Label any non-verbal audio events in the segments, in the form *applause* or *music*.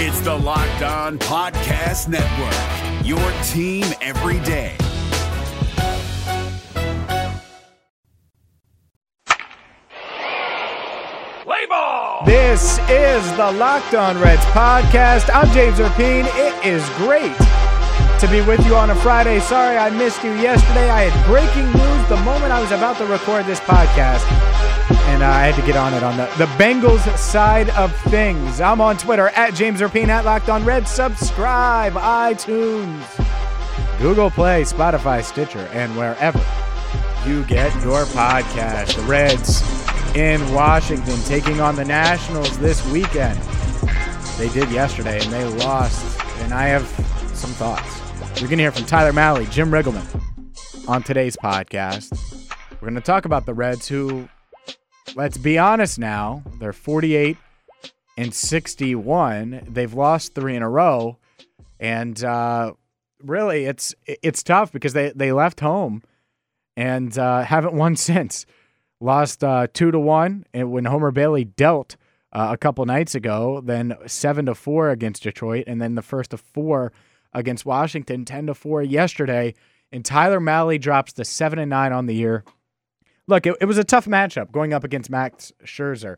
It's the Locked On Podcast Network, your team every day. This is the Locked On Reds podcast. I'm James Rapien. It is great to be with you on a Friday. Sorry I missed you yesterday. I had breaking news the moment I was about to record this podcast, and I had to get on it on the, the Bengals side of things. I'm on Twitter at James Rapien at Locked On Red. Subscribe, iTunes, Google Play, Spotify, Stitcher, and wherever you get your podcast. The Reds in Washington taking on the Nationals this weekend. They did yesterday and they lost, and I have some thoughts. You're going to hear from Tyler Mahle, Jim Riggleman on today's podcast. We're going to talk about the Reds, who, let's be honest now, they're 48 and 61. They've lost three in a row, and uh, really, it's it's tough because they they left home and uh, haven't won *laughs* since. Lost uh, two to one, and when Homer Bailey dealt uh, a couple nights ago, then seven to four against Detroit, and then the first of four against Washington, 10 to 4 yesterday. And Tyler Mahle drops the 7 and 9 on the year. Look, it, it was a tough matchup going up against Max Scherzer,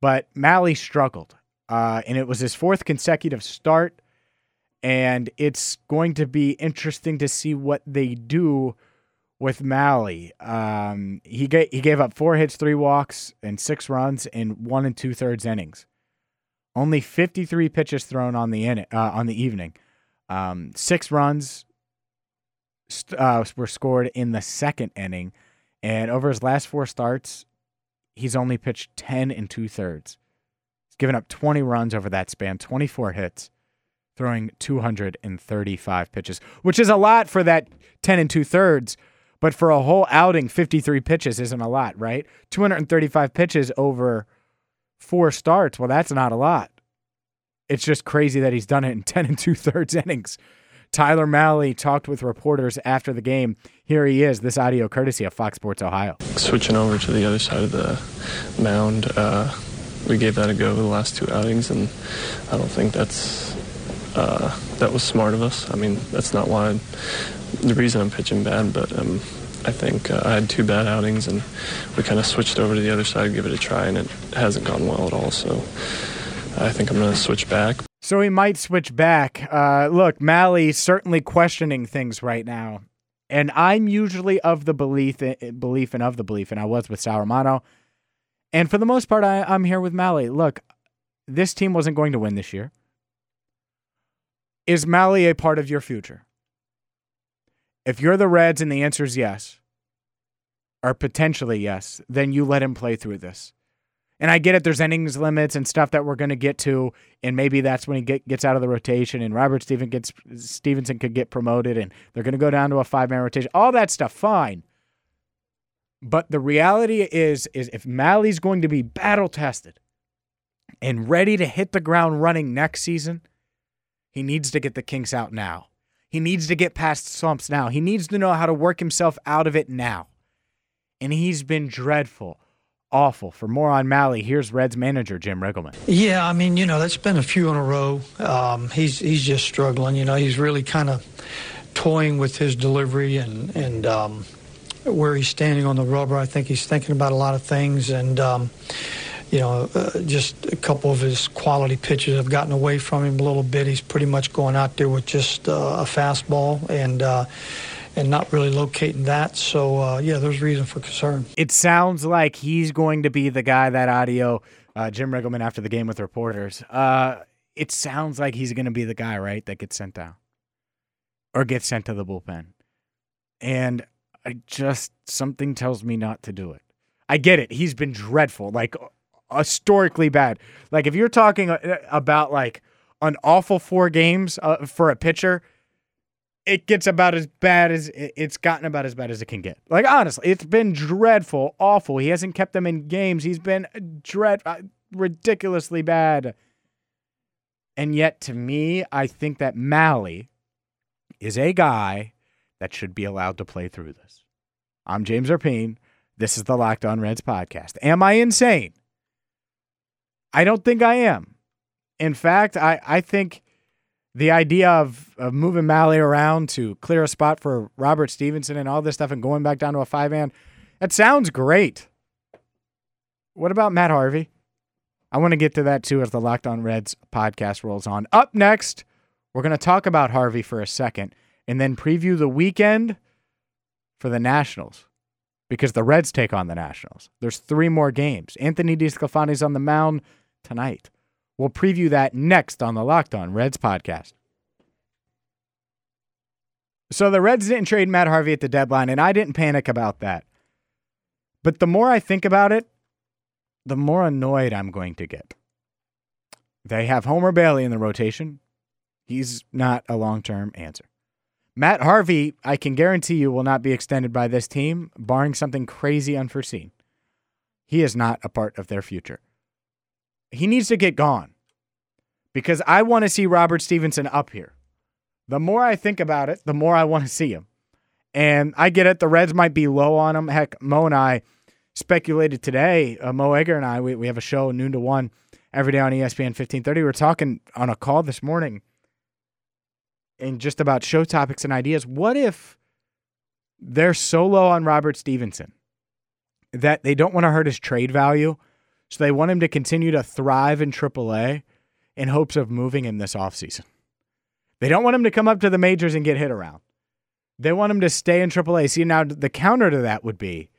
but Mahle struggled. Uh, and it was his fourth consecutive start. And it's going to be interesting to see what they do with Mahle. Um, he, ga- he gave up four hits, three walks, and six runs in one and two thirds innings. Only 53 pitches thrown on the in- uh, on the evening. Um, six runs uh, were scored in the second inning, and over his last four starts, he's only pitched ten and two thirds. He's given up twenty runs over that span, twenty four hits, throwing two hundred and thirty five pitches, which is a lot for that ten and two thirds. But for a whole outing, 53 pitches isn't a lot, right? 235 pitches over four starts. Well, that's not a lot. It's just crazy that he's done it in *laughs* 10 and two thirds innings. Tyler Mahle talked with reporters after the game. Here he is. This audio courtesy of Fox Sports Ohio. Switching over to the other side of the mound, uh, we gave that a go the last two outings, and I don't think that's uh, that was smart of us. I mean, that's not why I'm, the reason I'm pitching bad, but um, I think uh, I had two bad outings, and we kind of switched over to the other side, give it a try, and it hasn't gone well at all. So I think I'm going to switch back. So he might switch back. Uh, look, Mahle's certainly questioning things right now. And I'm usually of the belief, eh, belief and of the belief, and I was with Sal Romano. And for the most part, I, I'm here with Mahle. Look, this team wasn't going to win this year. Is Mahle a part of your future? If you're the Reds and the answer is yes, or potentially yes, then you let him play through this. And I get it. There's innings limits and stuff that we're going to get to, and maybe that's when he get, gets out of the rotation, and Robert Steven gets Stephenson could get promoted, and they're going to go down to a five man rotation. All that stuff, fine. But the reality is, is if Mahle's going to be battle tested and ready to hit the ground running next season, he needs to get the kinks out now. He needs to get past slumps now. He needs to know how to work himself out of it now. And he's been dreadful awful. For more on Mahle, here's Reds manager Jim Riggleman. Yeah, I mean, you know, that's been a few in a row. Um, he's he's just struggling. You know, he's really kind of toying with his delivery and and um, where he's standing on the rubber. I think he's thinking about a lot of things and. Um, you know, uh, just a couple of his quality pitches have gotten away from him a little bit. He's pretty much going out there with just uh, a fastball, and uh, and not really locating that. So, uh, yeah, there's reason for concern. It sounds like he's going to be the guy that audio, uh, Jim Riggleman, after the game with reporters. Uh, it sounds like he's going to be the guy, right, that gets sent down or gets sent to the bullpen. And I just, something tells me not to do it. I get it. He's been dreadful, like historically bad. Like, if you're talking uh, about like an awful four games uh, for a pitcher, it gets about as bad as it's gotten about as bad as it can get. Like honestly, it's been dreadful, awful. He hasn't kept them in games. He's been dread, uh, ridiculously bad. And yet, to me, I think that Mahle is a guy that should be allowed to play through this. I'm James Rapien. This is the Locked On Reds podcast. Am I insane? I don't think I am. In fact, I, I think the idea of, of moving Mahle around to clear a spot for Robert Stephenson and all this stuff and going back down to a five man, that sounds great. What about Matt Harvey? I want to get to that too as the Locked On Reds podcast rolls on. Up next, we're going to talk about Harvey for a second and then preview the weekend for the Nationals because the Reds take on the Nationals. There's three more games. Anthony DeSclafani's on the mound tonight. We'll preview that next on the Locked On Reds podcast. So the Reds didn't trade Matt Harvey at the deadline, and I didn't panic about that. But the more I think about it, the more annoyed I'm going to get. They have Homer Bailey in the rotation. He's not a long term answer. Matt Harvey, I can guarantee you, will not be extended by this team, barring something crazy unforeseen. He is not a part of their future. He needs to get gone because I want to see Robert Stephenson up here. The more I think about it, the more I want to see him. And I get it. The Reds might be low on him. Heck, Mo and I speculated today. Uh, Mo Egger and I, we, we have a show noon to one every day on ESPN 1530. We were talking on a call this morning and just about show topics and ideas. What if they're so low on Robert Stephenson that they don't want to hurt his trade value? So they want him to continue to thrive in AAA in hopes of moving him this offseason. They don't want him to come up to the majors and get hit around. They want him to stay in AAA. See, now the counter to that would be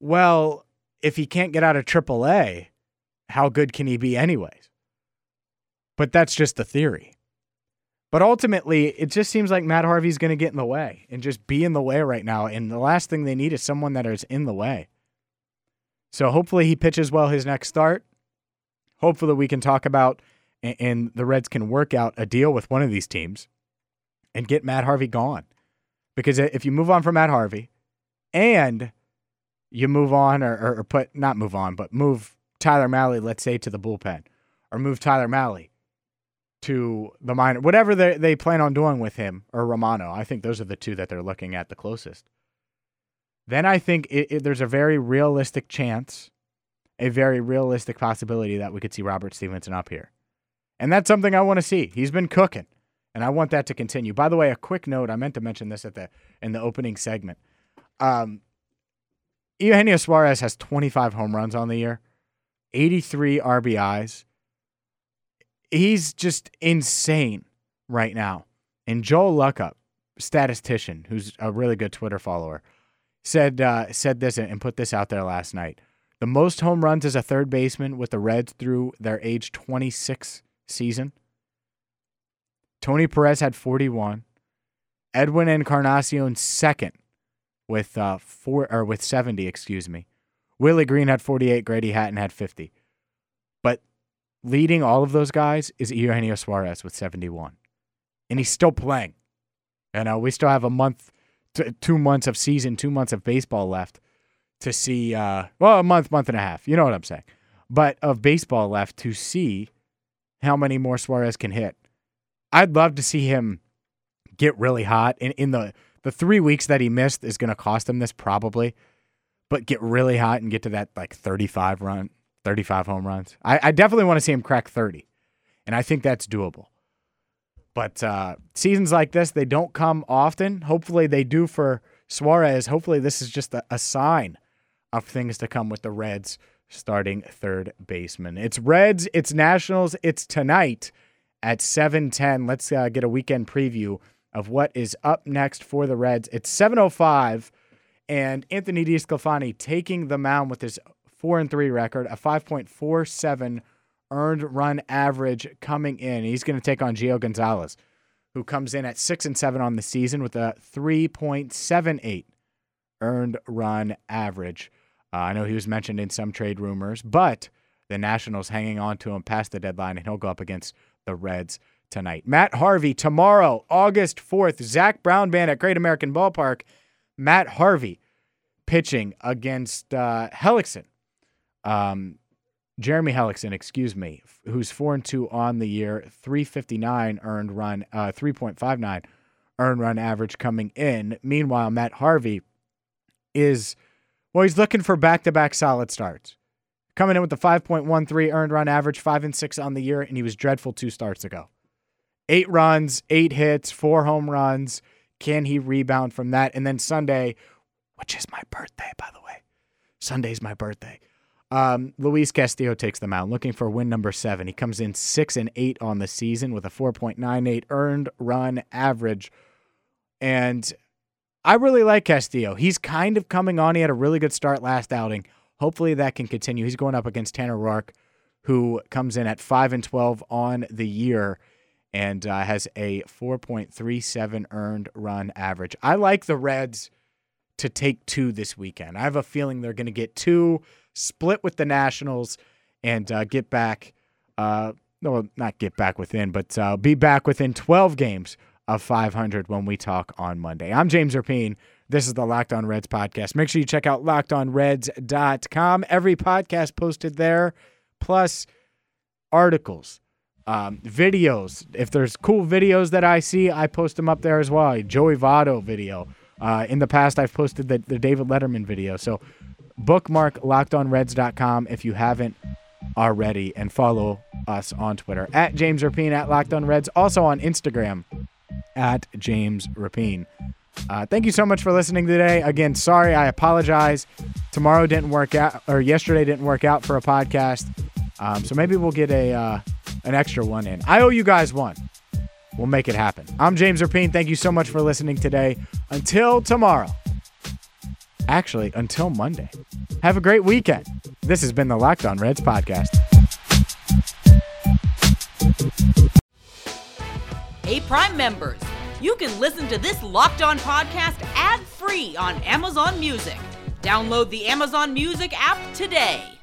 well, if he can't get out of AAA, how good can he be, anyways? But that's just the theory. But ultimately, it just seems like Matt Harvey's going to get in the way and just be in the way right now. And the last thing they need is someone that is in the way. So hopefully he pitches well his next start. Hopefully we can talk about and the Reds can work out a deal with one of these teams and get Matt Harvey gone. Because if you move on from Matt Harvey and you move on or, or, put, not move on, but move Tyler Mahle, let's say, to the bullpen or move Tyler Mahle to the minor, whatever they, they plan on doing with him or Romano. I think those are the two that they're looking at the closest. Then I think it, it, there's a very realistic chance, a very realistic possibility that we could see Robert Stephenson up here. And that's something I want to see. He's been cooking, and I want that to continue. By the way, a quick note, I meant to mention this at the in the opening segment. Um, Eugenio Suarez has 25 home runs on the year, 83 RBIs, he's just insane right now. And Joel Luckup, statistician, who's a really good Twitter follower, said uh, said this and put this out there last night. The most home runs as a third baseman with the Reds through their age 26 season. Tony Perez had 41. Edwin Encarnacion second with uh four or with 70, excuse me. Willie Greene had 48, Grady Hatton had 50 But leading all of those guys is Eugenio Suarez with 71. And he's still playing. You know, we still have a month, t- two months of season, two months of baseball left to see, uh, well, a month, month and a half. You know what I'm saying. But of baseball left to see how many more Suarez can hit. I'd love to see him get really hot. In, in the, the three weeks that he missed is going to cost him this probably, but get really hot and get to that like 35 run, 35 home runs. I, I definitely want to see him crack 30, and I think that's doable. But uh, seasons like this, they don't come often. Hopefully, they do for Suarez. Hopefully, this is just a, a sign of things to come with the Reds starting third baseman. It's Reds, it's Nationals, it's tonight at 7:10. Let's uh, get a weekend preview of what is up next for the Reds. It's 7:05 and Anthony DeSclafani taking the mound with his four and three record, a 5.47 earned run average coming in. He's going to take on Gio Gonzalez, who comes in at six and seven on the season with a 3.78 earned run average. Uh, I know he was mentioned in some trade rumors, but the Nationals hanging on to him past the deadline, and he'll go up against the Reds tonight. Matt Harvey tomorrow, August 4th, Zac Brown Band at Great American Ballpark. Matt Harvey pitching against uh, Hellickson um, Jeremy Hellickson, excuse me, who's four and two on the year, three fifty nine earned run, uh, three point five nine earned run average coming in. Meanwhile, Matt Harvey is well, he's looking for back to back solid starts coming in with the 5.13 earned run average, 5 and 6 on the year, and he was dreadful two starts ago. Eight runs, eight hits, four home runs. Can he rebound from that? And then Sunday, which is my birthday, by the way. Sunday's my birthday. Um, Luis Castillo takes the mound, looking for win number seven. He comes in six and eight on the season with a 4.98 earned run average. And I really like Castillo. He's kind of coming on. He had a really good start last outing. Hopefully that can continue. He's going up against Tanner Roark, who comes in at five and 12 on the year and uh, has a 4.37 earned run average. I like the Reds to take two this weekend. I have a feeling they're going to get two split with the Nationals, and uh, get back. Uh, no, not get back within, but uh, be back within 12 games of 500 when we talk on Monday. I'm James Rapien. This is the Locked On Reds podcast. Make sure you check out lockedonreds.com. Every podcast posted there, plus articles, um, videos. If there's cool videos that I see, I post them up there as well. A Joey Votto video. Uh, in the past, I've posted the, the David Letterman video. So bookmark lockedonreds.com if you haven't already and follow us on Twitter at James Rapien at Locked On Reds, also on Instagram at James Rapien. Uh, thank you so much for listening today. Again, sorry, I apologize. Tomorrow didn't work out, or yesterday didn't work out for a podcast. Um, so maybe we'll get a uh, an extra one in. I owe you guys one. We'll make it happen. I'm James Rapien. Thank you so much for listening today. Until tomorrow. Actually, until Monday. Have a great weekend. This has been the Locked On Reds podcast. Hey, Prime members, you can listen to this Locked On podcast ad free on Amazon Music. Download the Amazon Music app today.